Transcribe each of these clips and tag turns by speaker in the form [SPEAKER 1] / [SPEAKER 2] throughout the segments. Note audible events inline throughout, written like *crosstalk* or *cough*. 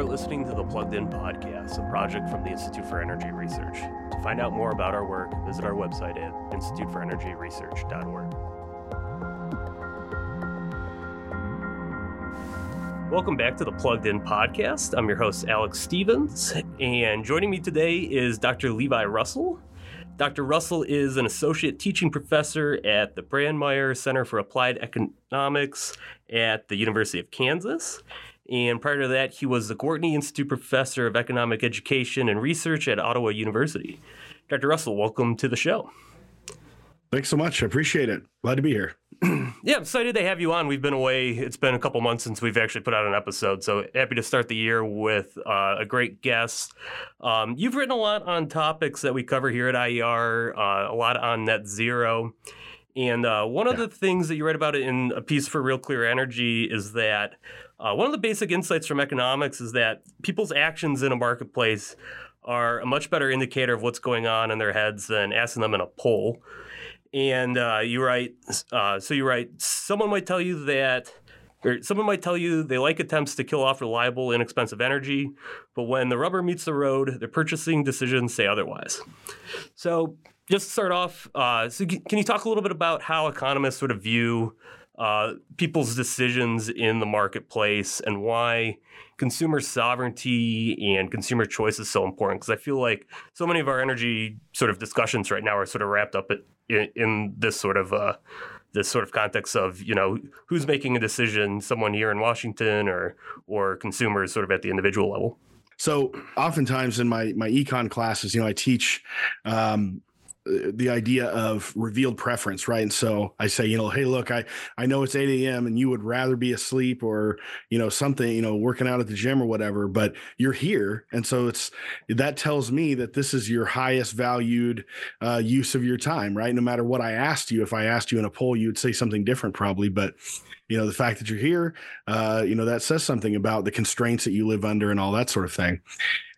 [SPEAKER 1] You're listening to the Plugged In Podcast, a project from the Institute for Energy Research. To find out more about our work, visit our website at instituteforenergyresearch.org. Welcome back to the Plugged In Podcast. I'm your host, Alex Stevens, and joining me today is Dr. Levi Russell. Dr. Russell is an associate teaching professor at the Brandmeyer Center for Applied Economics at the University of Kansas. And prior to that, he was the Gwartney Institute Professor of Economic Education and Research at Ottawa University. Dr. Russell, welcome to the show.
[SPEAKER 2] Thanks so much. I appreciate it. Glad to be here. *clears throat*
[SPEAKER 1] yeah, I'm excited to have you on. We've been away. It's been a couple months since we've actually put out an episode. So happy to start the year with uh, a great guest. Um, you've written a lot on topics that we cover here at IER, uh, a lot on net zero. And uh, one of the things that you write about in a piece for Real Clear Energy is that uh, one of the basic insights from economics is that people's actions in a marketplace are a much better indicator of what's going on in their heads than asking them in a poll. And uh, you write, uh, so you write, someone might tell you that, or someone might tell you they like attempts to kill off reliable, inexpensive energy, but when the rubber meets the road, their purchasing decisions say otherwise. So, just to start off, uh, so can you talk a little bit about how economists sort of view uh, people's decisions in the marketplace and why consumer sovereignty and consumer choice is so important. Because I feel like so many of our energy sort of discussions right now are sort of wrapped up in, in this sort of uh, this sort of context of you know who's making a decision, someone here in Washington or or consumers sort of at the individual level.
[SPEAKER 2] So oftentimes in my my econ classes, you know, I teach um, the idea of revealed preference, right? And so I say, you know, hey, look, I I know it's 8 a.m. and you would rather be asleep or you know something, you know, working out at the gym or whatever, but you're here, and so it's that tells me that this is your highest valued uh, use of your time, right? No matter what I asked you, if I asked you in a poll, you would say something different probably, but you know the fact that you're here uh, you know that says something about the constraints that you live under and all that sort of thing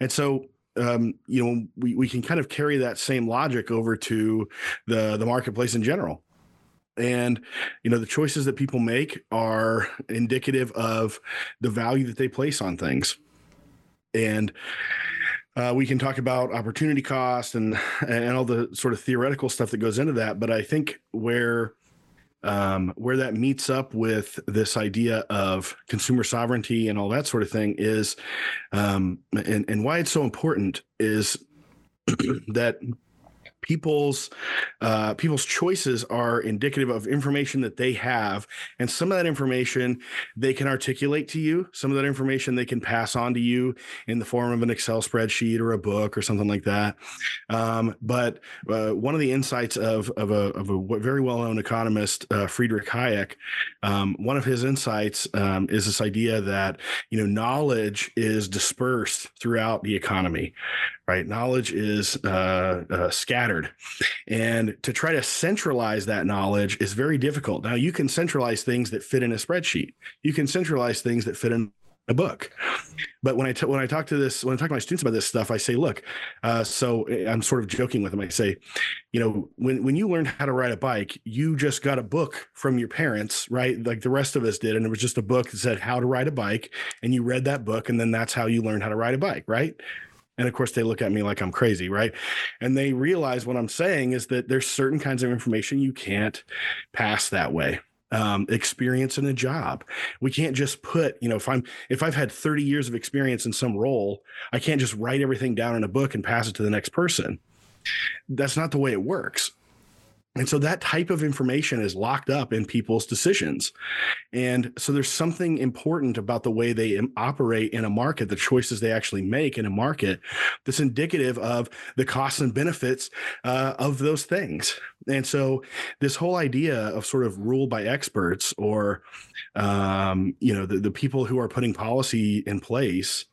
[SPEAKER 2] and so um, you know, we, we can kind of carry that same logic over to the the marketplace in general. And you know, the choices that people make are indicative of the value that they place on things. And uh, we can talk about opportunity cost and and all the sort of theoretical stuff that goes into that. But I think where um, where that meets up with this idea of consumer sovereignty and all that sort of thing is, um, and, and why it's so important is *clears throat* that people's uh, people's choices are indicative of information that they have. And some of that information they can articulate to you. Some of that information they can pass on to you in the form of an excel spreadsheet or a book or something like that. Um, but uh, one of the insights of, of, a, of a very well-known economist uh, friedrich hayek um, one of his insights um, is this idea that you know knowledge is dispersed throughout the economy right? Knowledge is uh, uh, scattered. And to try to centralize that knowledge is very difficult. Now, you can centralize things that fit in a spreadsheet, you can centralize things that fit in a book. But when I t- when I talk to this when I talk to my students about this stuff, I say, look, uh, so eh, I'm sort of joking with them. I say, you know, when when you learned how to ride a bike, you just got a book from your parents, right? Like the rest of us did, and it was just a book that said how to ride a bike, and you read that book, and then that's how you learned how to ride a bike, right? And of course, they look at me like I'm crazy, right? And they realize what I'm saying is that there's certain kinds of information you can't pass that way. Um, experience in a job. We can't just put, you know, if I'm if I've had 30 years of experience in some role, I can't just write everything down in a book and pass it to the next person. That's not the way it works. And so that type of information is locked up in people's decisions. And so there's something important about the way they operate in a market, the choices they actually make in a market that's indicative of the costs and benefits uh, of those things. And so this whole idea of sort of rule by experts or, um, you know, the, the people who are putting policy in place,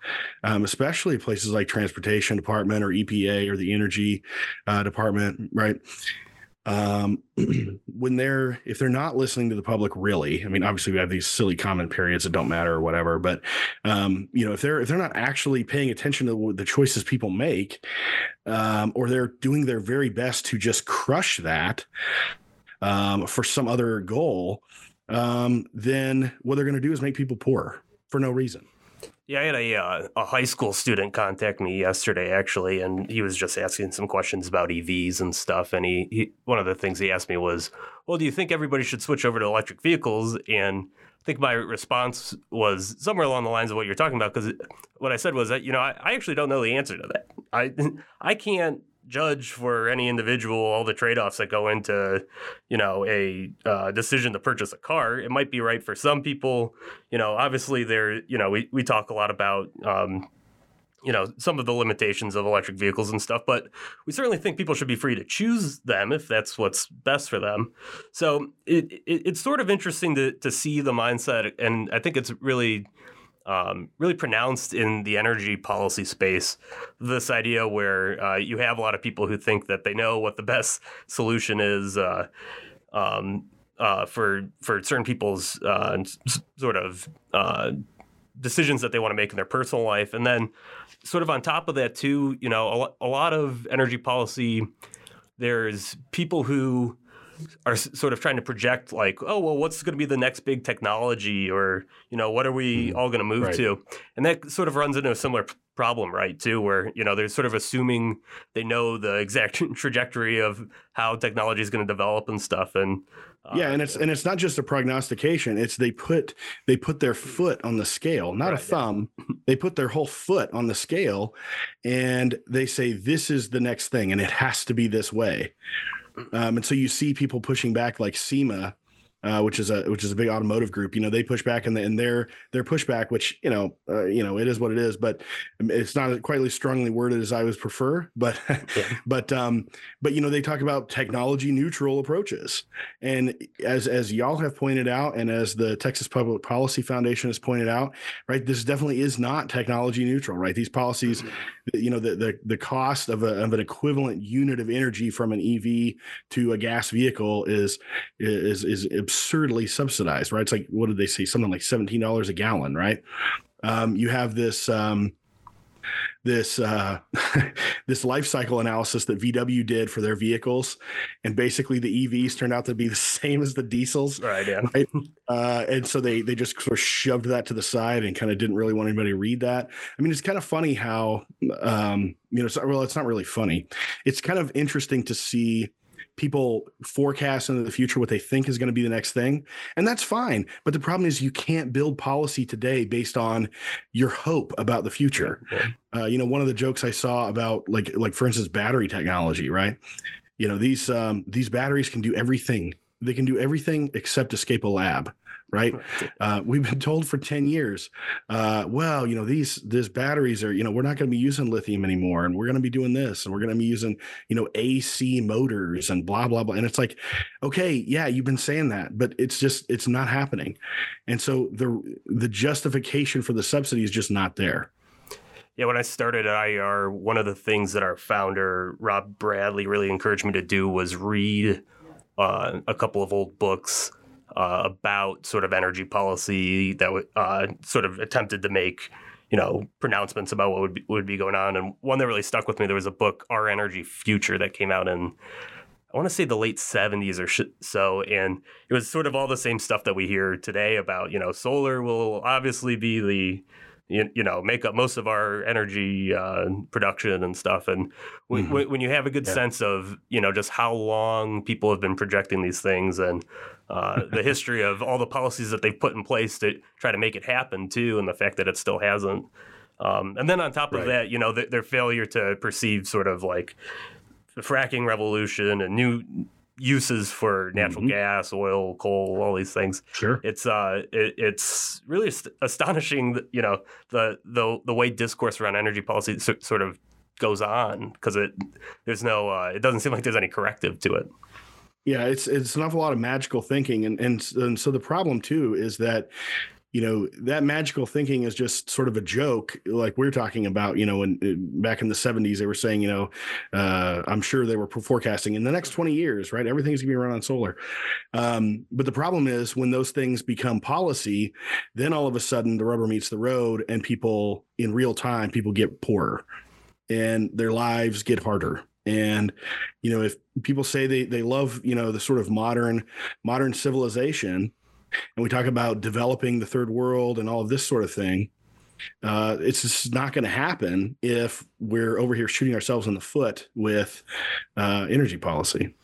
[SPEAKER 2] um, especially places like transportation department or EPA or the energy uh, department, right? Um, *clears throat* when they're if they're not listening to the public really i mean obviously we have these silly comment periods that don't matter or whatever but um, you know if they're if they're not actually paying attention to the choices people make um, or they're doing their very best to just crush that um, for some other goal um, then what they're going to do is make people poor for no reason
[SPEAKER 1] Yeah, I had a uh, a high school student contact me yesterday actually, and he was just asking some questions about EVs and stuff. And he, he one of the things he asked me was, "Well, do you think everybody should switch over to electric vehicles?" And I think my response was somewhere along the lines of what you're talking about because what I said was that you know I, I actually don't know the answer to that. I *laughs* I can't judge for any individual all the trade-offs that go into you know a uh, decision to purchase a car. It might be right for some people. You know obviously there you know we, we talk a lot about um, you know some of the limitations of electric vehicles and stuff but we certainly think people should be free to choose them if that's what's best for them. So it, it, it's sort of interesting to, to see the mindset and i think it's really um, really pronounced in the energy policy space. This idea where uh, you have a lot of people who think that they know what the best *laughs* solution is uh, um, uh, for for certain people's uh, sort of uh, decisions that they want to make in their personal life, and then sort of on top of that too, you know, a, a lot of energy policy. There's people who are sort of trying to project like, oh well, what's going to be the next big technology, or you know, what are we mm, all going to move right. to? And that sort of runs into a similar problem, right? Too, where you know they're sort of assuming they know the exact *laughs* trajectory of how technology is going to develop and stuff, and
[SPEAKER 2] uh, yeah, and it's and it's not just a prognostication. It's they put they put their foot on the scale, not right, a thumb. Yeah. they put their whole foot on the scale, and they say this is the next thing, and it has to be this way. Um, and so you see people pushing back like SEMA uh, which is a which is a big automotive group. You know, they push back and, the, and their their pushback, which you know, uh, you know, it is what it is, but it's not quite as strongly worded as I would prefer. But yeah. *laughs* but um, but you know, they talk about technology neutral approaches, and as as y'all have pointed out, and as the Texas Public Policy Foundation has pointed out, right, this definitely is not technology neutral, right? These policies, mm-hmm. you know, the the the cost of, a, of an equivalent unit of energy from an EV to a gas vehicle is is is absurdly subsidized, right? It's like what did they say? Something like seventeen dollars a gallon, right? Um, you have this um, this uh, *laughs* this life cycle analysis that VW did for their vehicles, and basically the EVs turned out to be *laughs* the same as the diesels.
[SPEAKER 1] Right. Yeah.
[SPEAKER 2] Right? Uh, and so they they just sort of shoved that to the side and kind of didn't really want anybody to read that. I mean, it's kind of funny how um, you know. It's, well, it's not really funny. It's kind of interesting to see people forecast into the future what they think is going to be the next thing and that's fine but the problem is you can't build policy today based on your hope about the future. Uh, you know one of the jokes i saw about like like for instance battery technology right? You know these um, these batteries can do everything. They can do everything except escape a lab right? Uh, we've been told for 10 years, uh, well, you know, these these batteries are, you know, we're not going to be using lithium anymore, and we're going to be doing this, and we're going to be using, you know, AC motors and blah blah blah. And it's like, okay, yeah, you've been saying that, but it's just it's not happening. And so the the justification for the subsidy is just not there.
[SPEAKER 1] Yeah, when I started at IER, one of the things that our founder Rob Bradley really encouraged me to do was read uh, a couple of old books uh, about sort of energy policy that uh, sort of attempted to make you know pronouncements about what would be, would be going on. And one that really stuck with me there was a book, Our Energy Future, that came out in I want to say the late 70s or sh- so. And it was sort of all the same stuff that we hear today about, you know, solar will obviously be the you, you know make up most of our energy uh, production and stuff. And when, mm-hmm. when you have a good yeah. sense of you know just how long people have been projecting these things and uh, the history of all the policies that they've put in place to try to make it happen too, and the fact that it still hasn't. Um, and then on top of right. that, you know, th- their failure to perceive sort of like the fracking revolution and new uses for natural mm-hmm. gas, oil, coal, all these things.
[SPEAKER 2] Sure,
[SPEAKER 1] it's uh, it, it's really ast- astonishing, that, you know, the the the way discourse around energy policy so, sort of goes on because it there's no uh, it doesn't seem like there's any corrective to it.
[SPEAKER 2] Yeah, it's it's an awful lot of magical thinking, and and and so the problem too is that you know that magical thinking is just sort of a joke like we're talking about you know and back in the 70s they were saying you know uh, i'm sure they were forecasting in the next 20 years right? Everything's going to be run on solar. Um, but the problem is when those things become policy then all of a sudden the rubber meets the road and people in real time people get poorer and their lives get harder and you know if people say they they love you know the sort of modern modern civilization and we talk about developing the third world and all of this sort of thing uh, it's just not going to happen if we're over here shooting ourselves in the foot with uh, energy policy.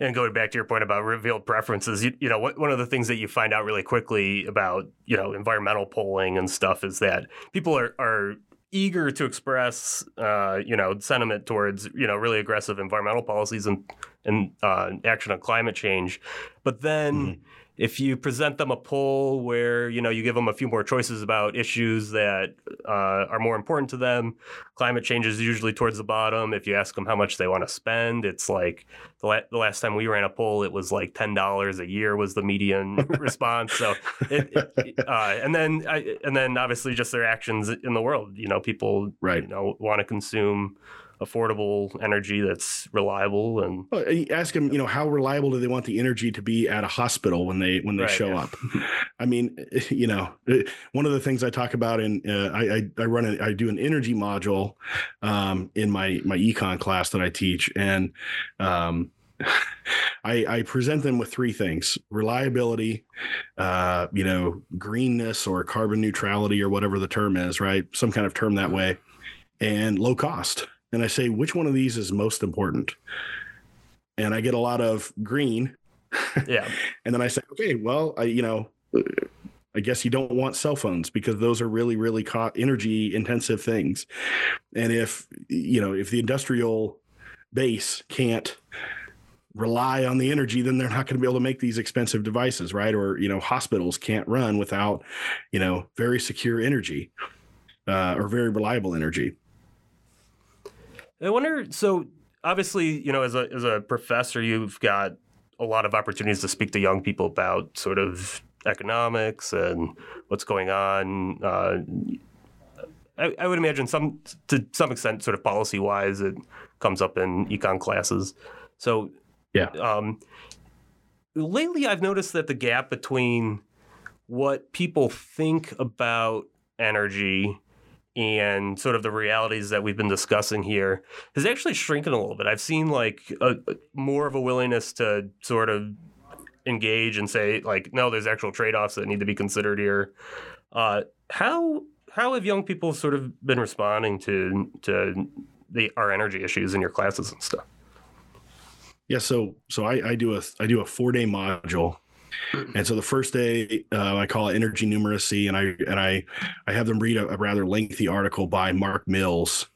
[SPEAKER 1] And going back to your point about revealed preferences, you, you know, what, one of the things that you find out really quickly about, you know, environmental polling and stuff is that people are, are eager to express, uh, you know, sentiment towards, you know, really aggressive environmental policies and, and uh, action on climate change. But then mm-hmm if you present them a poll where you know you give them a few more choices about issues that uh, are more important to them climate change is usually towards the bottom. If you ask them how much they want to spend it's like the, la- the last time we ran a poll it was like $10 a year was the median *laughs* response. So it, it, uh, and then I, and then obviously just their actions in the world. You know people
[SPEAKER 2] right.
[SPEAKER 1] you know want to consume affordable energy that's reliable and
[SPEAKER 2] well, ask them you know how reliable do they want the energy to be at a hospital when they when they right, show yeah. up? I mean *laughs* you know one of the things i talk about in uh, I, I run a, i do an energy module um, in my my econ class that i teach. And um, *laughs* I, I, present them with three things reliability uh, you know greenness or carbon neutrality or whatever the term is right? Some kind of term that way. And low cost and I say, which one of these is most important? And I get a lot of green. *laughs*
[SPEAKER 1] Yeah.
[SPEAKER 2] and then I say, okay, well, I, you know, I guess you don't want cell phones because those are really, really co- energy intensive things. And if, you know, if the industrial base can't rely on the energy, then they're not going to be able to make these expensive devices, right? Or, you know, hospitals can't run without, you know, very secure energy uh, or very reliable energy.
[SPEAKER 1] I wonder. So obviously, you know, as a as a professor, you've got a lot of opportunities to speak to young people about sort of economics and what's going on. Uh, I, I, would imagine some to some extent, sort of policy wise, it comes up in econ classes. So
[SPEAKER 2] yeah.
[SPEAKER 1] Um, lately, I've noticed that the gap between what people think about energy and sort of the realities that we've been discussing here has actually shrinking a little bit. I've seen like a, more of a willingness to sort of engage and say like, no, there's actual trade-offs that need to be considered here. Uh, how how have young people sort of been responding to to the our energy issues in your classes and stuff?
[SPEAKER 2] Yeah, so so I, I do a I do a four day module and so the first day, uh, I call it energy numeracy, and I and I I have them read a, a rather lengthy article by Mark Mills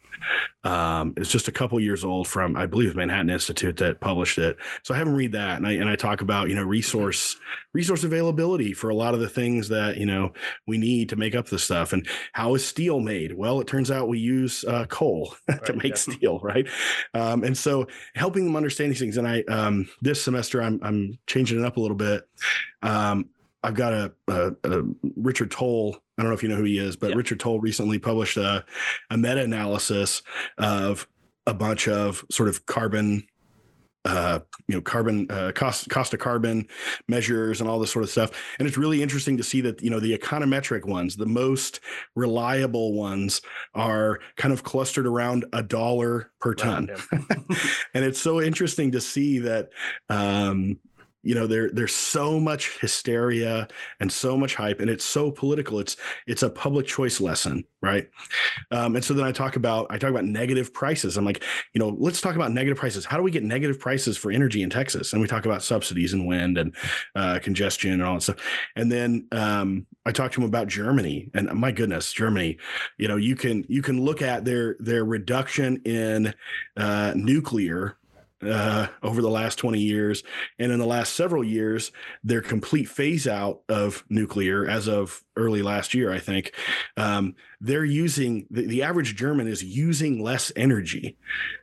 [SPEAKER 2] um, it's just a couple years old from, I believe, Manhattan Institute that published it. So I haven't read that, and I and I talk about you know resource resource availability for a lot of the things that you know we need to make up this stuff. And how is steel made? Well, it turns out we use uh, coal *laughs* right, to make yeah. steel, right? Um, and so helping them understand these things. And I um, this semester I'm I'm changing it up a little bit. Um, I've got a, a, a, Richard Tol. I don't know if you know who he is, but Richard Tol recently published a, a meta analysis of a bunch of sort of carbon uh, you know, carbon uh, cost cost of carbon measures and all this sort of stuff. And it's really interesting to see that you know the econometric ones, the most reliable ones, are kind of clustered around a dollar per ton. *laughs* and it's so interesting to see that um, you know there there's so much hysteria and so much hype and it's so political it's it's a public choice lesson right? Um, and so then i talk about i talk about negative prices. I'm like you know let's talk about negative prices. How do we get negative prices for energy in texas? And we talk about subsidies and wind and uh, congestion and all that stuff. And then um, i talk to him about germany and my goodness germany you know you can you can look at their their reduction in uh, nuclear uh, over the last 20 years. And in the last several years, their complete phase out of nuclear as of early last year, I think, um, they're using the, the average German is using less energy.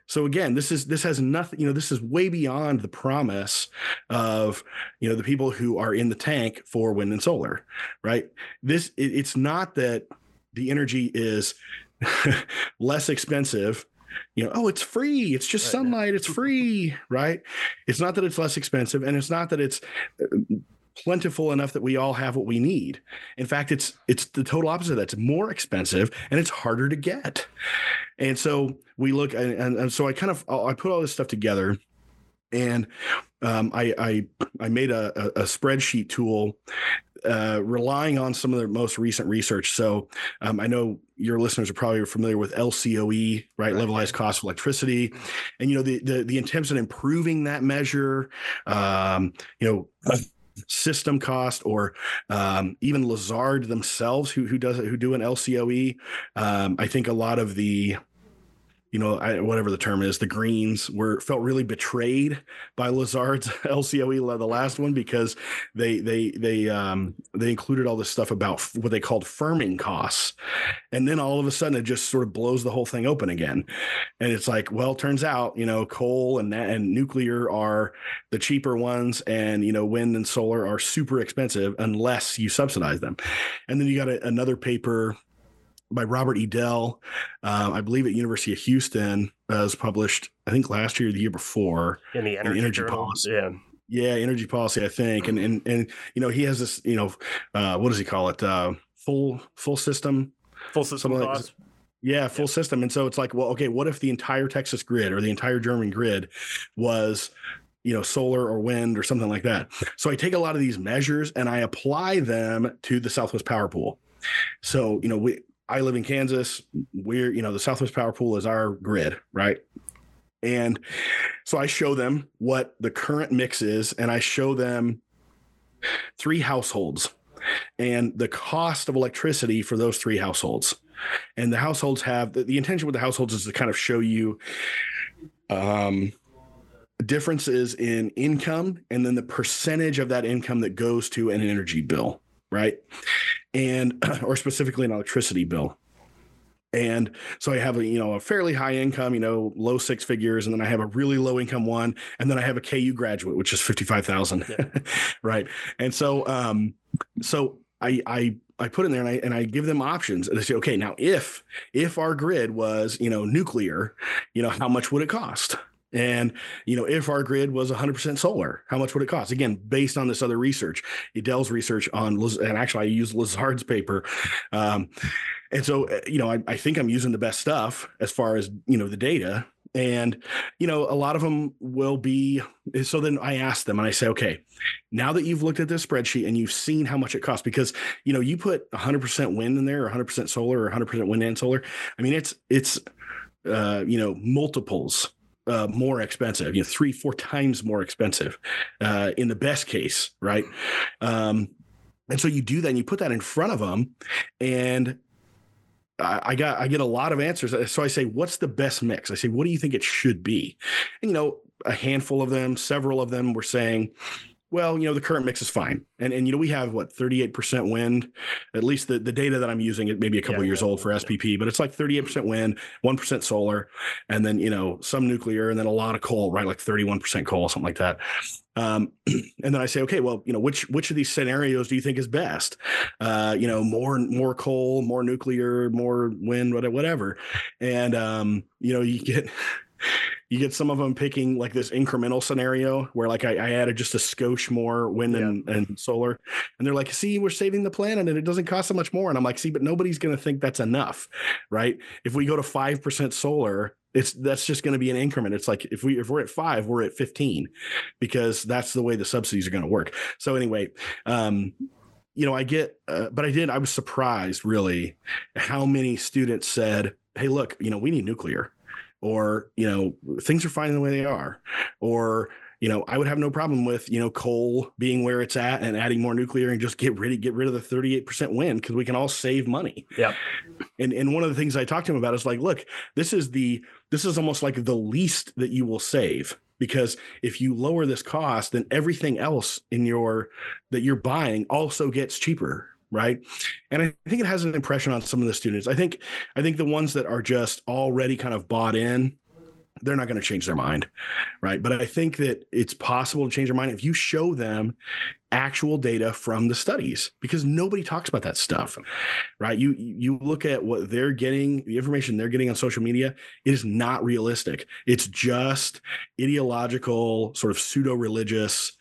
[SPEAKER 2] So again, this is this has nothing, you know, this is way beyond the promise of, you know, the people who are in the tank for wind and solar, right? This it, it's not that the energy is *laughs* less expensive you know, oh, it's free. It's just right. sunlight. It's free, *laughs* right? It's not that it's less expensive, and it's not that it's uh, plentiful enough that we all have what we need. In fact, it's it's the total opposite. That's more expensive and it's harder to get. And so we look, and, and, and so I kind of I put all this stuff together and um, I, I I made a, a, spreadsheet tool uh, relying on some of the most recent research. So um, I know your listeners are probably familiar with LCOE, right? right. Levelized cost of electricity, and you know the the, the attempts at improving that measure. Um, you know. system cost or um, even Lazard themselves who who does it who do an LCOE. Um, I think a lot of the you know, I, whatever the term is, the Greens were felt really betrayed by Lazard's *laughs* LCOE, the last one, because they they they um, they included all this stuff about what they called firming costs, and then all of a sudden it just sort of blows the whole thing open again, and it's like, well, turns out you know coal and and nuclear are the cheaper ones, and you know wind and solar are super expensive unless you subsidize them, and then you got a, another paper by Robert Idel, uh, I believe at University of Houston, uh, was published I think last year, or the year before,
[SPEAKER 1] in the energy, in energy policy.
[SPEAKER 2] Yeah. Yeah, energy policy, I think, and and and you know he has this, you know, uh, what does he call it? Uh, full full system,
[SPEAKER 1] full system.
[SPEAKER 2] Like, yeah, full system. And so it's like, well, okay, what if the entire Texas grid or the entire German grid was you know solar or wind or something like that so i take a lot of these measures and i apply them to the southwest power pool so you know we I live in Kansas. We're, you know, the Southwest Power Pool is our grid, right? And so I show them what the current mix is, and I show them three households and the cost of electricity for those three households. And the households have the, the intention with the households is to kind of show you um, differences in income and then the percentage of that income that goes to an energy bill, right? and *clears throat* or specifically an electricity bill and so i have a you know a fairly high income you know low six figures and then i have a really low income one and then i have a ku graduate which is 55000 yeah. *laughs* right and so um so i i I put in there and I and I give them options and I say, okay, now if if our grid was you know nuclear, you know how much would it cost? And you know, if our grid was 100% solar, how much would it cost? Again, based on this other research, Idel's research on, and actually I use Lazard's paper. Um, and so, uh, you know, I, I think I'm using the best stuff as far as you know the data. And you know, a lot of them will be. So then I ask them, and I say, okay, now that you've looked at this spreadsheet and you've seen how much it costs, because you know, you put 100% wind in there, or 100% solar, or 100% wind and solar. I mean, it's it's uh, you know multiples uh, more expensive, you know, three, four times more expensive uh, in the best case, right? Um, and so you do that and you put that in front of them, and I, got I get a lot of answers. So I say, "What's the best mix?" I say, "What do you think it should be?" And you know, a handful of them, several of them were saying, well, you know, the current mix is fine. And and you know, we have what 38% wind, at least the, the data that I'm using, it may be a couple yeah, years yeah, old for yeah. SPP, but it's like 38% wind, 1% solar, and then, you know, some nuclear and then a lot of coal, right? Like 31% coal, something like that. Um, *clears throat* and then I say, okay, well, you know, which which of these scenarios do you think is best? Uh, you know, more more coal, more nuclear, more wind, whatever. And um, you know, you get you get some of them picking like this incremental scenario where like I, I added just a skosh more wind yeah. and, and solar. And they're like see we're saving the planet and it doesn't cost so much more. And i'm like see but nobody's going to think that's enough right? If we go to 5% solar it's that's just going to be an increment. It's like if we if we're at five we're at 15 because that's the way the subsidies are going to work. So anyway um you know i get uh, but i did i was surprised really how many students said hey look you know we need nuclear or you know things are fine the way they are. Or you know i would have no problem with you know coal being where it's at and adding more nuclear and just get rid of get rid of the 38% wind because we can all save money.
[SPEAKER 1] Yeah
[SPEAKER 2] and and one of the things i talked to him about is like look this is the this is almost like the least that you will save because if you lower this cost then everything else in your that you're buying also gets cheaper right? And i think it has an impression on some of the students. I think i think the ones that are just already kind of bought in they're not going to change their mind right? But i think that it's possible to change their mind if you show them actual data from the studies because nobody talks about that stuff right? You you look at what they're getting the information they're getting on social media is not realistic. It's just ideological sort of pseudo religious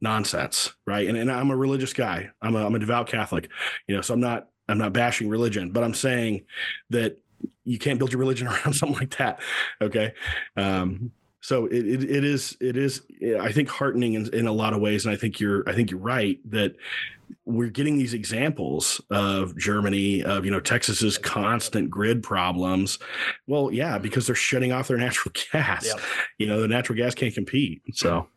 [SPEAKER 2] nonsense, right? And, and I'm a religious guy. I'm a, I'm a devout Catholic, you know, so I'm not I'm not bashing religion, but I'm saying that you can't build your religion *laughs* around something like that. Okay. Um, so it, it, it is it is I think heartening in, in a lot of ways, and I think you're I think you're right that we're getting these examples of Germany, of you know Texas's constant grid problems. Well, yeah, because they're shutting off their *laughs* natural gas. Yep. You know, the natural gas can't compete. So.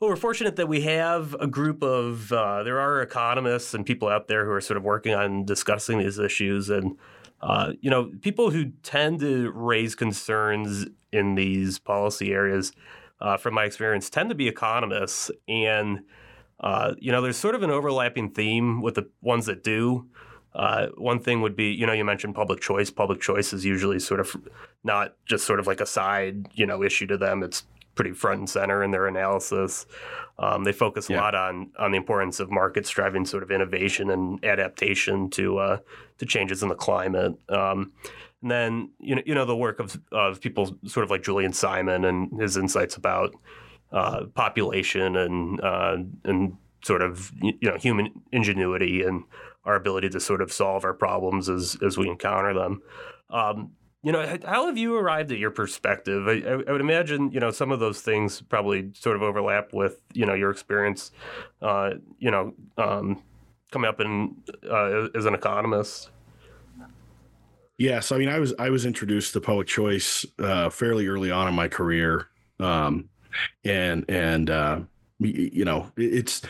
[SPEAKER 1] Well, we're fortunate that we have a group of uh, there are economists and people out there who are sort of working on discussing these issues, and uh, you know, people who tend to raise concerns in these policy areas, uh, from my experience, tend to be economists, and uh, you know, there's sort of an overlapping theme with the ones that do. Uh, one thing would be, you know, you mentioned public choice. Public choice is usually sort of not just sort of like a side, you know, issue to them. It's pretty front and center in their analysis. Um, they focus a yeah. lot on on the importance of markets driving sort of innovation and adaptation to uh, to changes in the climate. Um, and then you know you know the work of of people sort of like Julian Simon and his insights about uh, population and uh, and sort of you know human ingenuity and our ability to sort of solve our problems as as we encounter them. Um, you know, how have you arrived at your perspective? I, I, would imagine, you know, some of those things probably sort of overlap with, you know, your experience, uh, you know, um, coming up in uh, as an economist.
[SPEAKER 2] Yeah, so I mean, I was I was introduced to public choice uh, fairly early on in my career. Um, and and uh, you know it's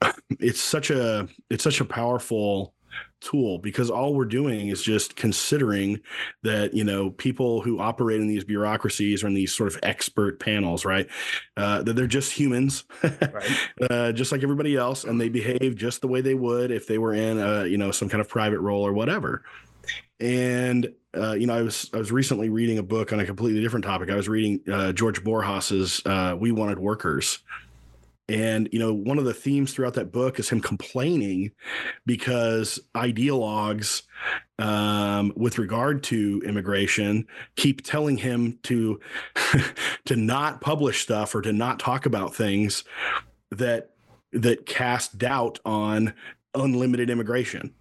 [SPEAKER 2] *laughs* it's such a it's such a powerful tool because all we're doing is just considering that you know people who operate in these bureaucracies or in these sort of expert panels right uh, that they're just humans right. *laughs* uh, just like everybody else and they behave just the way they would if they were in a you know some kind of private role or whatever and uh, you know, I was I was recently reading a book on a completely different topic. I was reading uh, George Borjas's uh, "We Wanted Workers," and you know, one of the themes throughout that book is him complaining because ideologues, um, with regard to immigration, keep telling him to *laughs* to not publish stuff or to not talk about things that that cast doubt on unlimited immigration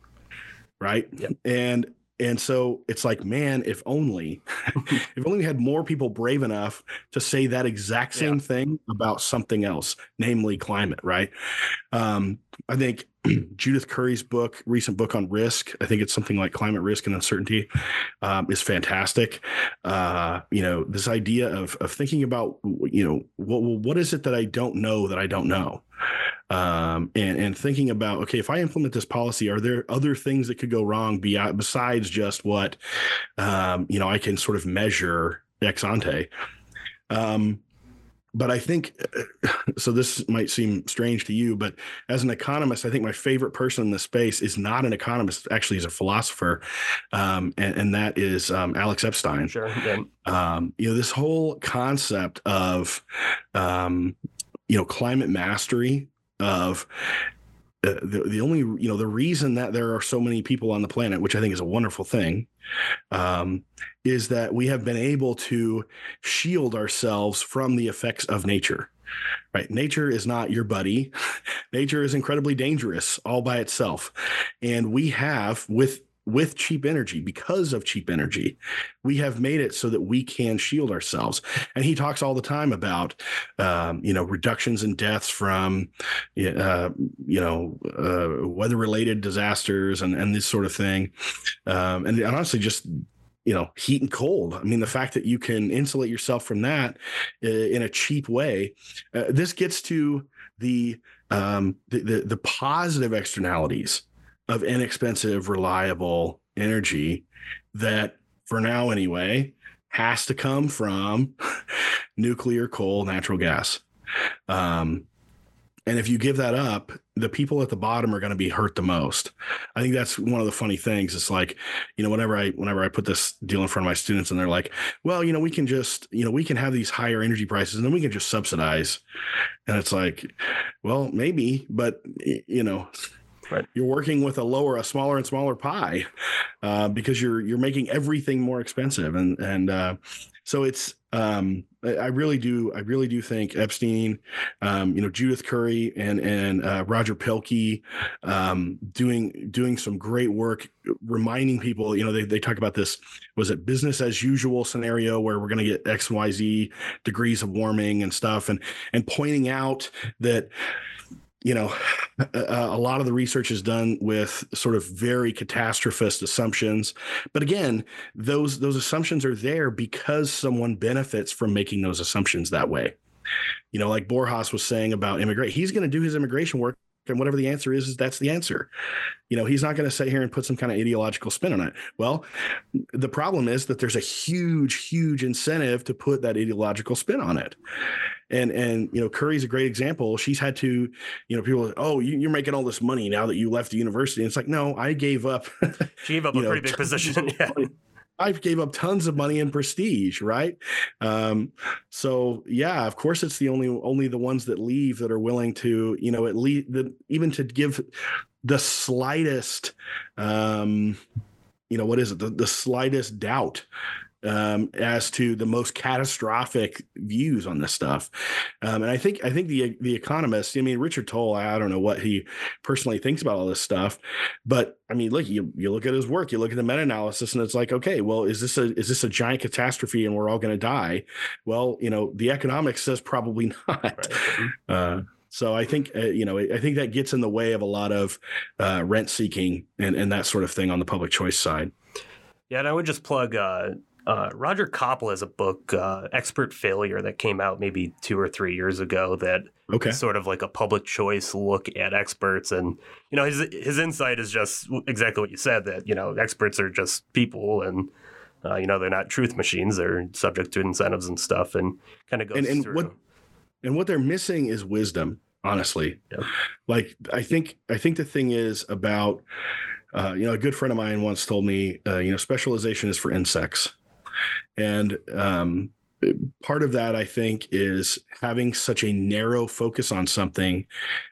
[SPEAKER 2] right yep. and and so it's like, man, if only, *laughs* if only we had more people brave enough to say that exact same yeah. thing about something else, namely climate, right? Um, I think *clears throat* Judith Curry's book, recent book on risk, I think it's something like climate risk and uncertainty, um, is fantastic. Uh, you know, this idea of of thinking about, you know, what what is it that I don't know that I don't know, um, and and thinking about, okay, if I implement this policy, are there other things that could go wrong beyond besides just what, um, you know, I can sort of measure ex ante. Um, but I think so. This might seem strange to you, but as an economist, I think my favorite person in the space is not an economist. Actually, is a philosopher, um, and, and, that is um, Alex Epstein.
[SPEAKER 1] Sure. Yeah.
[SPEAKER 2] Um, you know, this whole concept of um, you know climate mastery of uh, the, the only you know the reason that there are so many people on the planet which i think is a wonderful thing um, is that we have been able to shield ourselves from the effects of nature right? Nature is not your buddy. *laughs* Nature is incredibly dangerous all by itself. And we have with with cheap energy because of cheap energy we have made it so that we can shield ourselves. And he talks all the time about um, you know reductions in deaths from uh, you know uh, weather related disasters and and this sort of thing. Um, and honestly just you know heat and cold. I mean the fact that you can insulate yourself from that uh, in a cheap way uh, this gets to the, um, the, the the positive externalities of inexpensive, reliable energy that, for now anyway, has to come from *laughs* nuclear, coal, natural gas. Um, and if you give that up, the people at the bottom are going to be hurt the most. I think that's one of the funny things. It's like, you know, whenever I whenever I put this deal in front of my students and they're like, well, you know, we can just, you know, we can have these higher energy prices and then we can just subsidize. And it's like, well, maybe, but you know,
[SPEAKER 1] Right.
[SPEAKER 2] You're working with a lower, a smaller and smaller pie uh, because you're you're making everything more expensive, and and uh, so it's um, I really do I really do think Epstein, um, you know Judith Curry and and uh, Roger Pielke um, doing doing some great work reminding people you know they, they talk about this was it business as usual scenario where we're going to get X Y Z degrees of warming and stuff and and pointing out that you know, *sighs* a, a, lot of the research is done with sort of very catastrophist assumptions. But again, those those assumptions are there because someone benefits from making those assumptions that way. You know, like Borjas was saying about immigrate, he's going to do his immigration work and whatever the answer is, is that's the answer. You know, he's not going to sit here and put some kind of ideological spin on it. Well, the problem is that there's a huge, huge incentive to put that ideological spin on it. And and you know, Curry's a great example. She's had to, you know, people, oh, you, are making all this money now that you left the university. And it's like, no, I gave up. *laughs*
[SPEAKER 1] she gave up a know, pretty big position. *laughs* Yeah.
[SPEAKER 2] I gave up tons of money and prestige, right? Um, so yeah, of course, it's the only only the ones that leave that are willing to, you know, at least the, even to give the slightest, um, you know, what is it? The, the slightest doubt um, as to the most catastrophic views on this stuff. Um, and I think I think the the economist, I mean Richard Tol, I don't know what he personally thinks about all this stuff, but I mean, look, you you look at his work, you look at the meta analysis, and it's like, okay, well, is this a is this a giant catastrophe and we're all going to die? Well, you know, the economics says probably *laughs* not. Right. Uh, so I think uh, you know I think that gets in the way of a lot of uh, rent seeking and and that sort of thing on the public choice side.
[SPEAKER 1] Yeah, and I would just plug uh, uh, Roger Koppl has a book, uh, Expert Failure, that came out maybe two or three years ago. That okay. sort of like a public choice look at experts, and you know his his insight is just exactly what you said that you know experts are just people, and uh, you know they're not truth machines; they're subject to incentives and stuff, and kind of goes
[SPEAKER 2] and, and
[SPEAKER 1] through.
[SPEAKER 2] What, and what they're missing is wisdom, honestly.
[SPEAKER 1] Yeah.
[SPEAKER 2] Like I think I think the thing is about. Uh, you know, a good friend of mine once told me, uh, you know, specialization is for insects and um, part of that, I think, is having such a narrow focus on something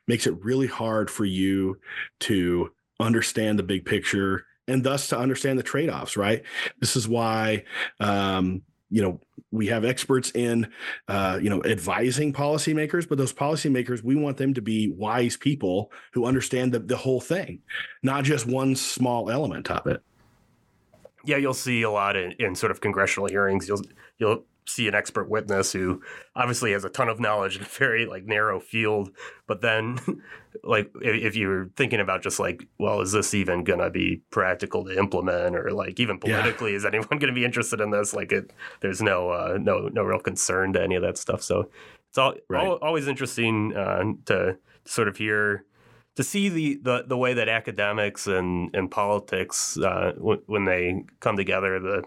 [SPEAKER 2] makes it really hard for you to understand the big picture and thus to understand the trade offs, right? This is why. Um, you know we have experts in uh, you know advising policymakers but those policymakers we want them to be wise people who understand the, the whole thing not just one small element of it
[SPEAKER 1] yeah, you'll see a lot in, in sort of congressional hearings. You'll you'll see an expert witness who obviously has a ton of knowledge in a very like narrow field but then *laughs* like if, you're thinking about just like well is this even gonna be practical to implement or like even politically yeah. is anyone *laughs* gonna be interested in this like it there's no uh, no no real concern to any of that stuff so it's all, right. all always interesting uh, to sort of hear to see the, the, the way that academics and, and politics uh, w- when they come together the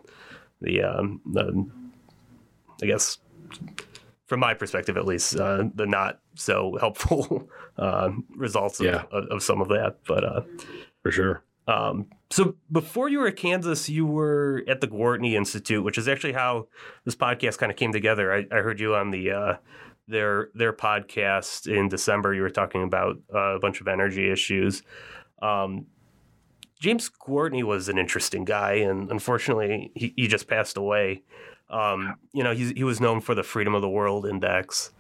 [SPEAKER 1] the, um, the I guess from my perspective at least uh, the not so helpful *laughs* uh, results of, yeah. of, of, some of that but uh,
[SPEAKER 2] for sure
[SPEAKER 1] um, so before you were at Kansas, you were at the Gwartney Institute, which is actually how this podcast kind of came together. I, I heard you on the uh, their their podcast in December. You were talking about uh, a bunch of energy issues. Um, James Gwartney was an interesting guy, and unfortunately, he, he just passed away. Um, you know, he he was known for the Freedom of the World Index,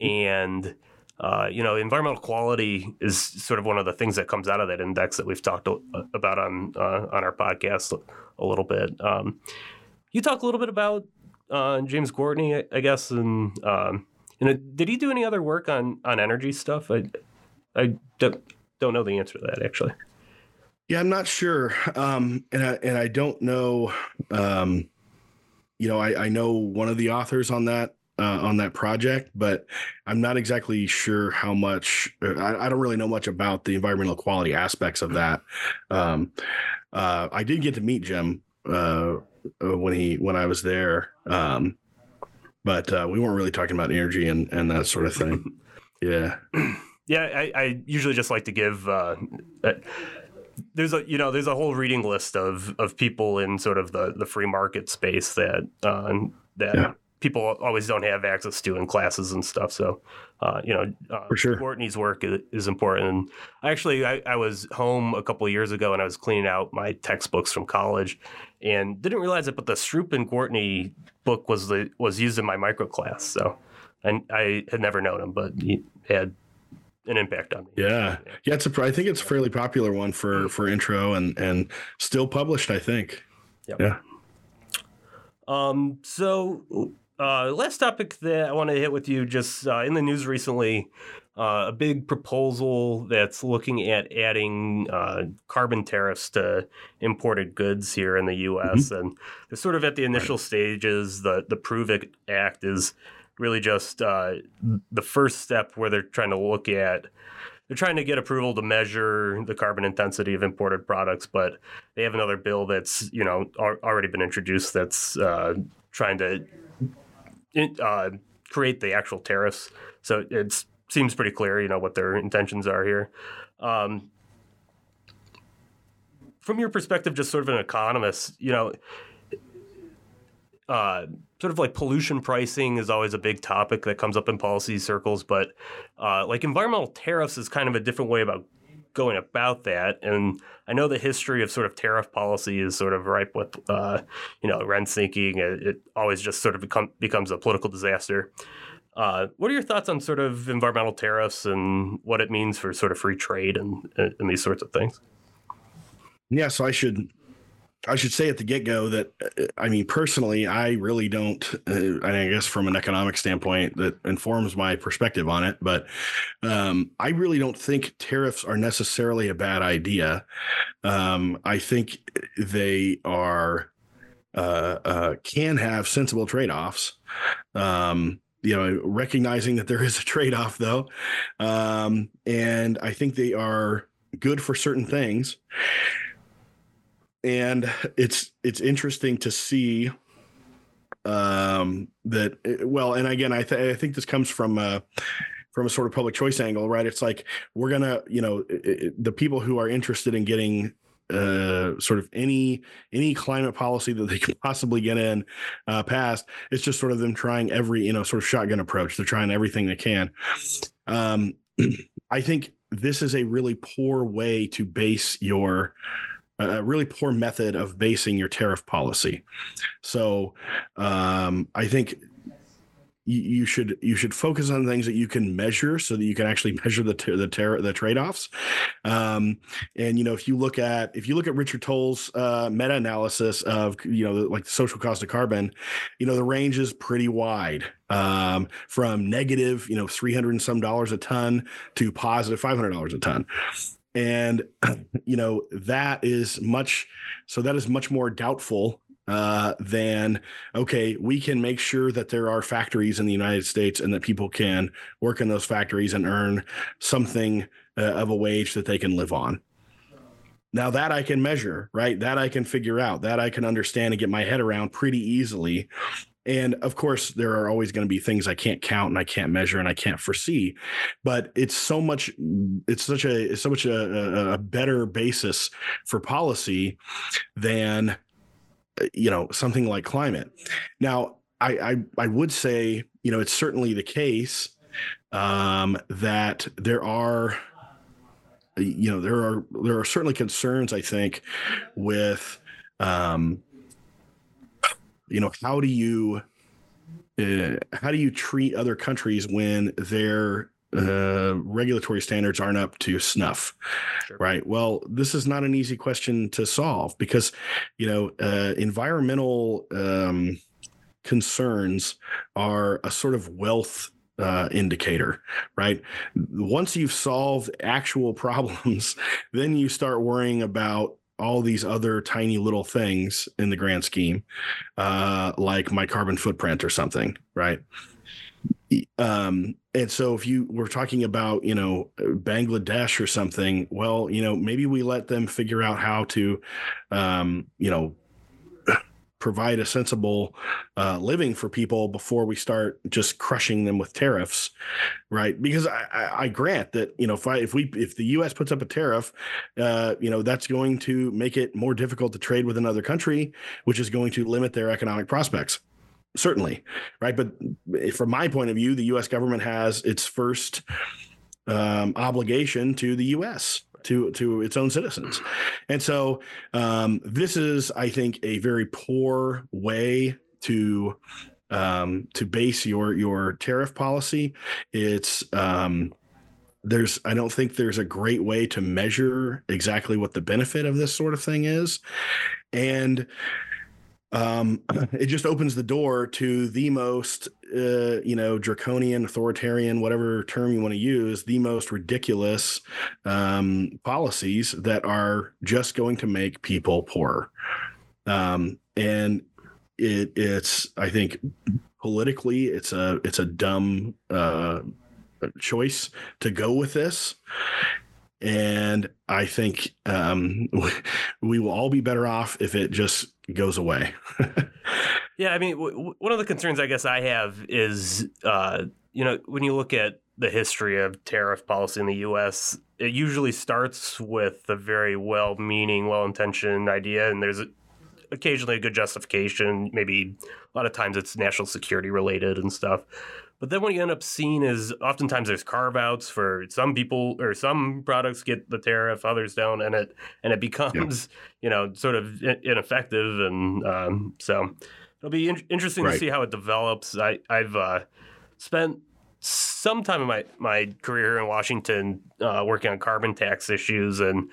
[SPEAKER 1] and uh, you know, environmental quality is sort of one of the things that comes out of that index that we've talked about on uh, on our podcast a little bit. Um, you talk a little bit about uh, James Gwartney, I guess, and um, did he do any other work on on energy stuff? I I don't, don't know the answer to that actually.
[SPEAKER 2] Yeah, I'm not sure, um, and I, and I don't know. Um, you know, I, I know one of the authors on that uh, on that project, but I'm not exactly sure how much. Uh, I, I, don't really know much about the environmental quality aspects of that. Um, uh, I did get to meet Jim uh, uh when he when I was there, um, but uh, we weren't really talking about energy and, and that sort of thing. *laughs* yeah.
[SPEAKER 1] Yeah, I, I, usually just like to give. Uh, uh, there's a you know there's a whole reading list of of people in sort of the the free market space that uh, that yeah. People always don't have access to in classes and stuff. So, uh, you know, uh,
[SPEAKER 2] For sure.
[SPEAKER 1] Gwartney's work is, is important. And actually, I, I was home a couple of years ago and I was cleaning out my textbooks from college, and didn't realize it, but the Stroup and Gwartney book was the was used in my micro class. So, and I had never known him, but he had an impact on me.
[SPEAKER 2] Yeah, yeah. It's a. I think it's a fairly popular one for for intro and and still published. I think.
[SPEAKER 1] Yep.
[SPEAKER 2] Yeah.
[SPEAKER 1] Um, so, uh, last topic that I want to hit with you just uh, in the news recently, uh, a big proposal that's looking at adding uh, carbon tariffs to imported goods here in the U.S. And they're sort of at the initial stages. The the Prove It Act is really just uh, the first step where they're trying to look at they're trying to get approval to measure the carbon intensity of imported products, but they have another bill that's you know already been introduced that's uh, trying to uh, create the actual tariffs. So it seems pretty clear, you know, what their intentions are here. Um, from your perspective, just sort of an economist, you know, uh, sort of like pollution pricing is always a big topic that comes up in policy circles, but uh, like environmental tariffs is kind of a different way about going about that. And I know the history of sort of tariff policy is sort of ripe with, uh, you know, rent seeking. It, it always just sort of become, becomes a political disaster. Uh, what are your thoughts on sort of environmental tariffs and what it means for sort of free trade and, and these sorts of things?
[SPEAKER 2] Yeah, so I should I should say at the get go that uh, I mean personally, I really don't. Uh, I guess from an economic standpoint, that informs my perspective on it. But um, I really don't think tariffs are necessarily a bad idea. Um, I think they are uh, uh, can have sensible trade offs. Um, you know, recognizing that there is a trade off though, um, and I think they are good for certain things and it's it's interesting to see um that well and again i th- i think this comes from uh from a sort of public choice angle right it's like we're gonna you know it, it, the people who are interested in getting uh, sort of any any climate policy that they *laughs* can possibly get in uh, passed. It's just sort of them trying every you know sort of shotgun approach. They're trying everything they can. Um, *clears throat* I think this is a really poor way to base your a really poor method of basing your tariff policy. So um, I think you, should you should focus on things that you can measure, so that you can actually *laughs* measure the the ter- the trade offs. Um, and you know, if you look at if you look at Richard Tol's uh, meta analysis of you know like the social cost of carbon, you know the range is pretty wide um, from negative you know three hundred and some dollars a ton to positive five hundred dollars a ton and *clears throat* you know that is much so that is much more doubtful uh, than okay we can make sure that there are factories in the united states and that people can work in those factories and earn something uh, of a wage that they can live on. Now that i can measure right? That i can figure out. That i can understand and get my head around pretty easily and of course, there are always going to be things I can't count and I can't measure and I can't foresee. But it's so much, it's such a, it's so much a, a better basis for policy than, uh, you know, something like climate. Now, I, I, I would say, you know, it's certainly the case um, that there are, you know, there are there are certainly concerns. I think with um, you know how do you uh, how do you treat other countries when their uh, regulatory standards aren't up to snuff sure. right well this is not an easy question to solve because you know uh, environmental um, concerns are a sort of wealth uh, indicator, right? Once you've solved actual *laughs* problems, then you start worrying about all these other tiny little things in the grand scheme, uh, like my carbon footprint or something, right? Um, and so if you were talking about, you know, Bangladesh or something, well, you know, maybe we let them figure out how to, um, you know, provide a sensible uh, living for people before we start just crushing them with tariffs, right? Because I, I, I grant that you know if I, if we if the U.S. puts up a tariff, uh, you know that's going to make it more difficult to trade with another country, which is going to limit their economic prospects. certainly, right. But from my point of view, the U.S. government has its first um, obligation to the U.S. to to its own citizens, and so um, this is, I think, a very poor way to um, to base your your tariff policy. It's um, there's I don't think there's a great way to measure exactly what the benefit of this sort of thing is, and um, *clears throat* it just opens the door to the most uh, you know draconian authoritarian whatever term you want to use the most ridiculous um, policies that are just going to make people poorer um, and it, it's i think politically it's a it's a dumb uh, choice to go with this. And I think um, *laughs* we will all be better off if it just goes away. *laughs*
[SPEAKER 1] yeah, I mean, w- one of the concerns I guess I have is, uh, you know, when you look at the history of tariff policy in the U.S., it usually starts with a very well-meaning, well-intentioned idea, and there's occasionally a good justification. Maybe a lot of times it's national security related and stuff. But then what you end up seeing is oftentimes there's carve outs for some people or some products get the tariff, others don't, and it and it becomes yeah. you know sort of ineffective, and um, so it'll be in- interesting right. to see how it develops. I I've uh, spent some time in my my career in Washington uh, working on carbon tax issues and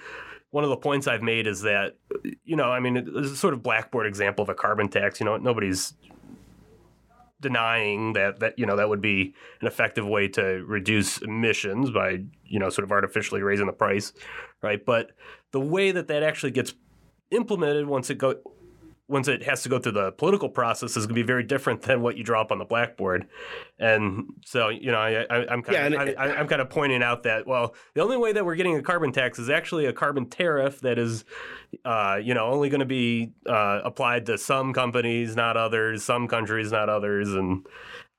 [SPEAKER 1] one of the points I've made is that, you know, I mean, it's a sort of blackboard example of a carbon tax. You know, nobody's denying that that you know that would be an effective way to reduce emissions by you know sort of artificially raising the price, right? But the way that that actually gets implemented once it go once it has to go through the political process is going to be very different than what you draw up on the blackboard. And so, you know, I, am kind yeah, of I, am kind of pointing out that well, the only way that we're getting a carbon tax is actually a carbon tariff that is, uh, you know, only going to be uh, applied to some companies, not others, some countries, not others, and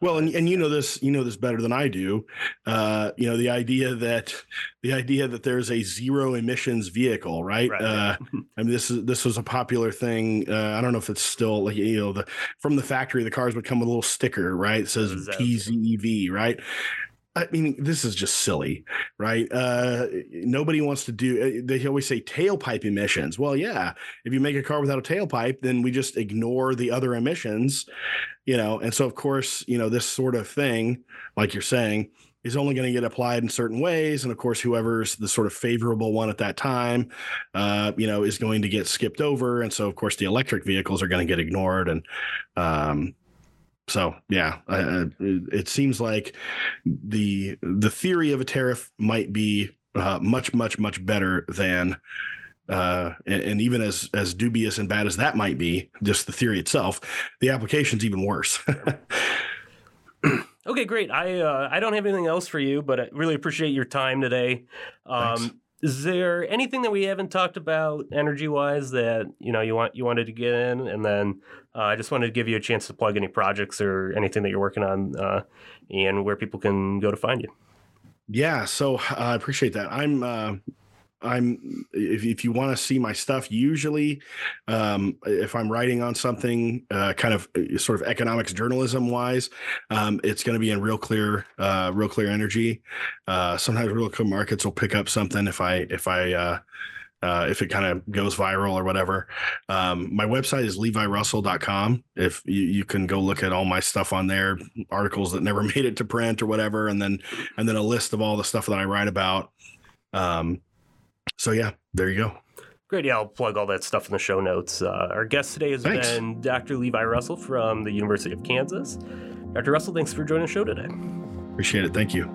[SPEAKER 2] well, and, and you know this, you know this better than I do. Uh, you know the idea that the idea that there's a zero emissions vehicle, right? right uh, *laughs* I mean, this is this was a popular thing. Uh, I don't know if it's still like you know the from the factory, the cars would come with a little sticker, right? It says PZEV, right? I mean, this is just silly, right? Uh, nobody wants to do. Uh, they always say tailpipe emissions. Well, yeah, if you make a car without a tailpipe, then we just ignore the other emissions, you know. And so, of course, you know, this sort of thing, like you're saying, is only going to get applied in certain ways. And of course, whoever's the sort of favorable one at that time, uh, you know, is going to get skipped over. And so, of course, the electric vehicles are going to get ignored. And um, so yeah, uh, it seems like the the theory of a tariff might be uh, much much much better than uh, and, and, even as as dubious and bad as that might be, just the theory itself, the application's even worse. *laughs*
[SPEAKER 1] okay, great. I uh, I don't have anything else for you, but I really appreciate your time today. Um, is there anything that we haven't talked about energy wise that you know you want you wanted to get in, and then uh, I just wanted to give you a chance to plug any projects or anything that you're working on, uh, and where people can go to find you.
[SPEAKER 2] Yeah, so uh, I appreciate that. I'm uh, I'm if if you want to see my stuff, usually um, if I'm writing on something uh, kind of uh, sort of economics journalism wise, um, it's going to be in real clear, uh, real clear energy. Uh, sometimes real clear markets will pick up something if I if I uh, uh, if it kind of goes viral or whatever. Um, my website is levirussell.com. If you, you, can go look at all my stuff on there, articles that never *laughs* made it to print or whatever, and then and then a list of all the stuff that I write about. Um, so yeah, there you go.
[SPEAKER 1] Great. Yeah, I'll plug all that stuff in the show notes. Uh, our guest today has thanks. been Dr. Levi Russell from the University of Kansas. Dr. Russell, thanks for joining the show today.
[SPEAKER 2] Appreciate it. Thank you.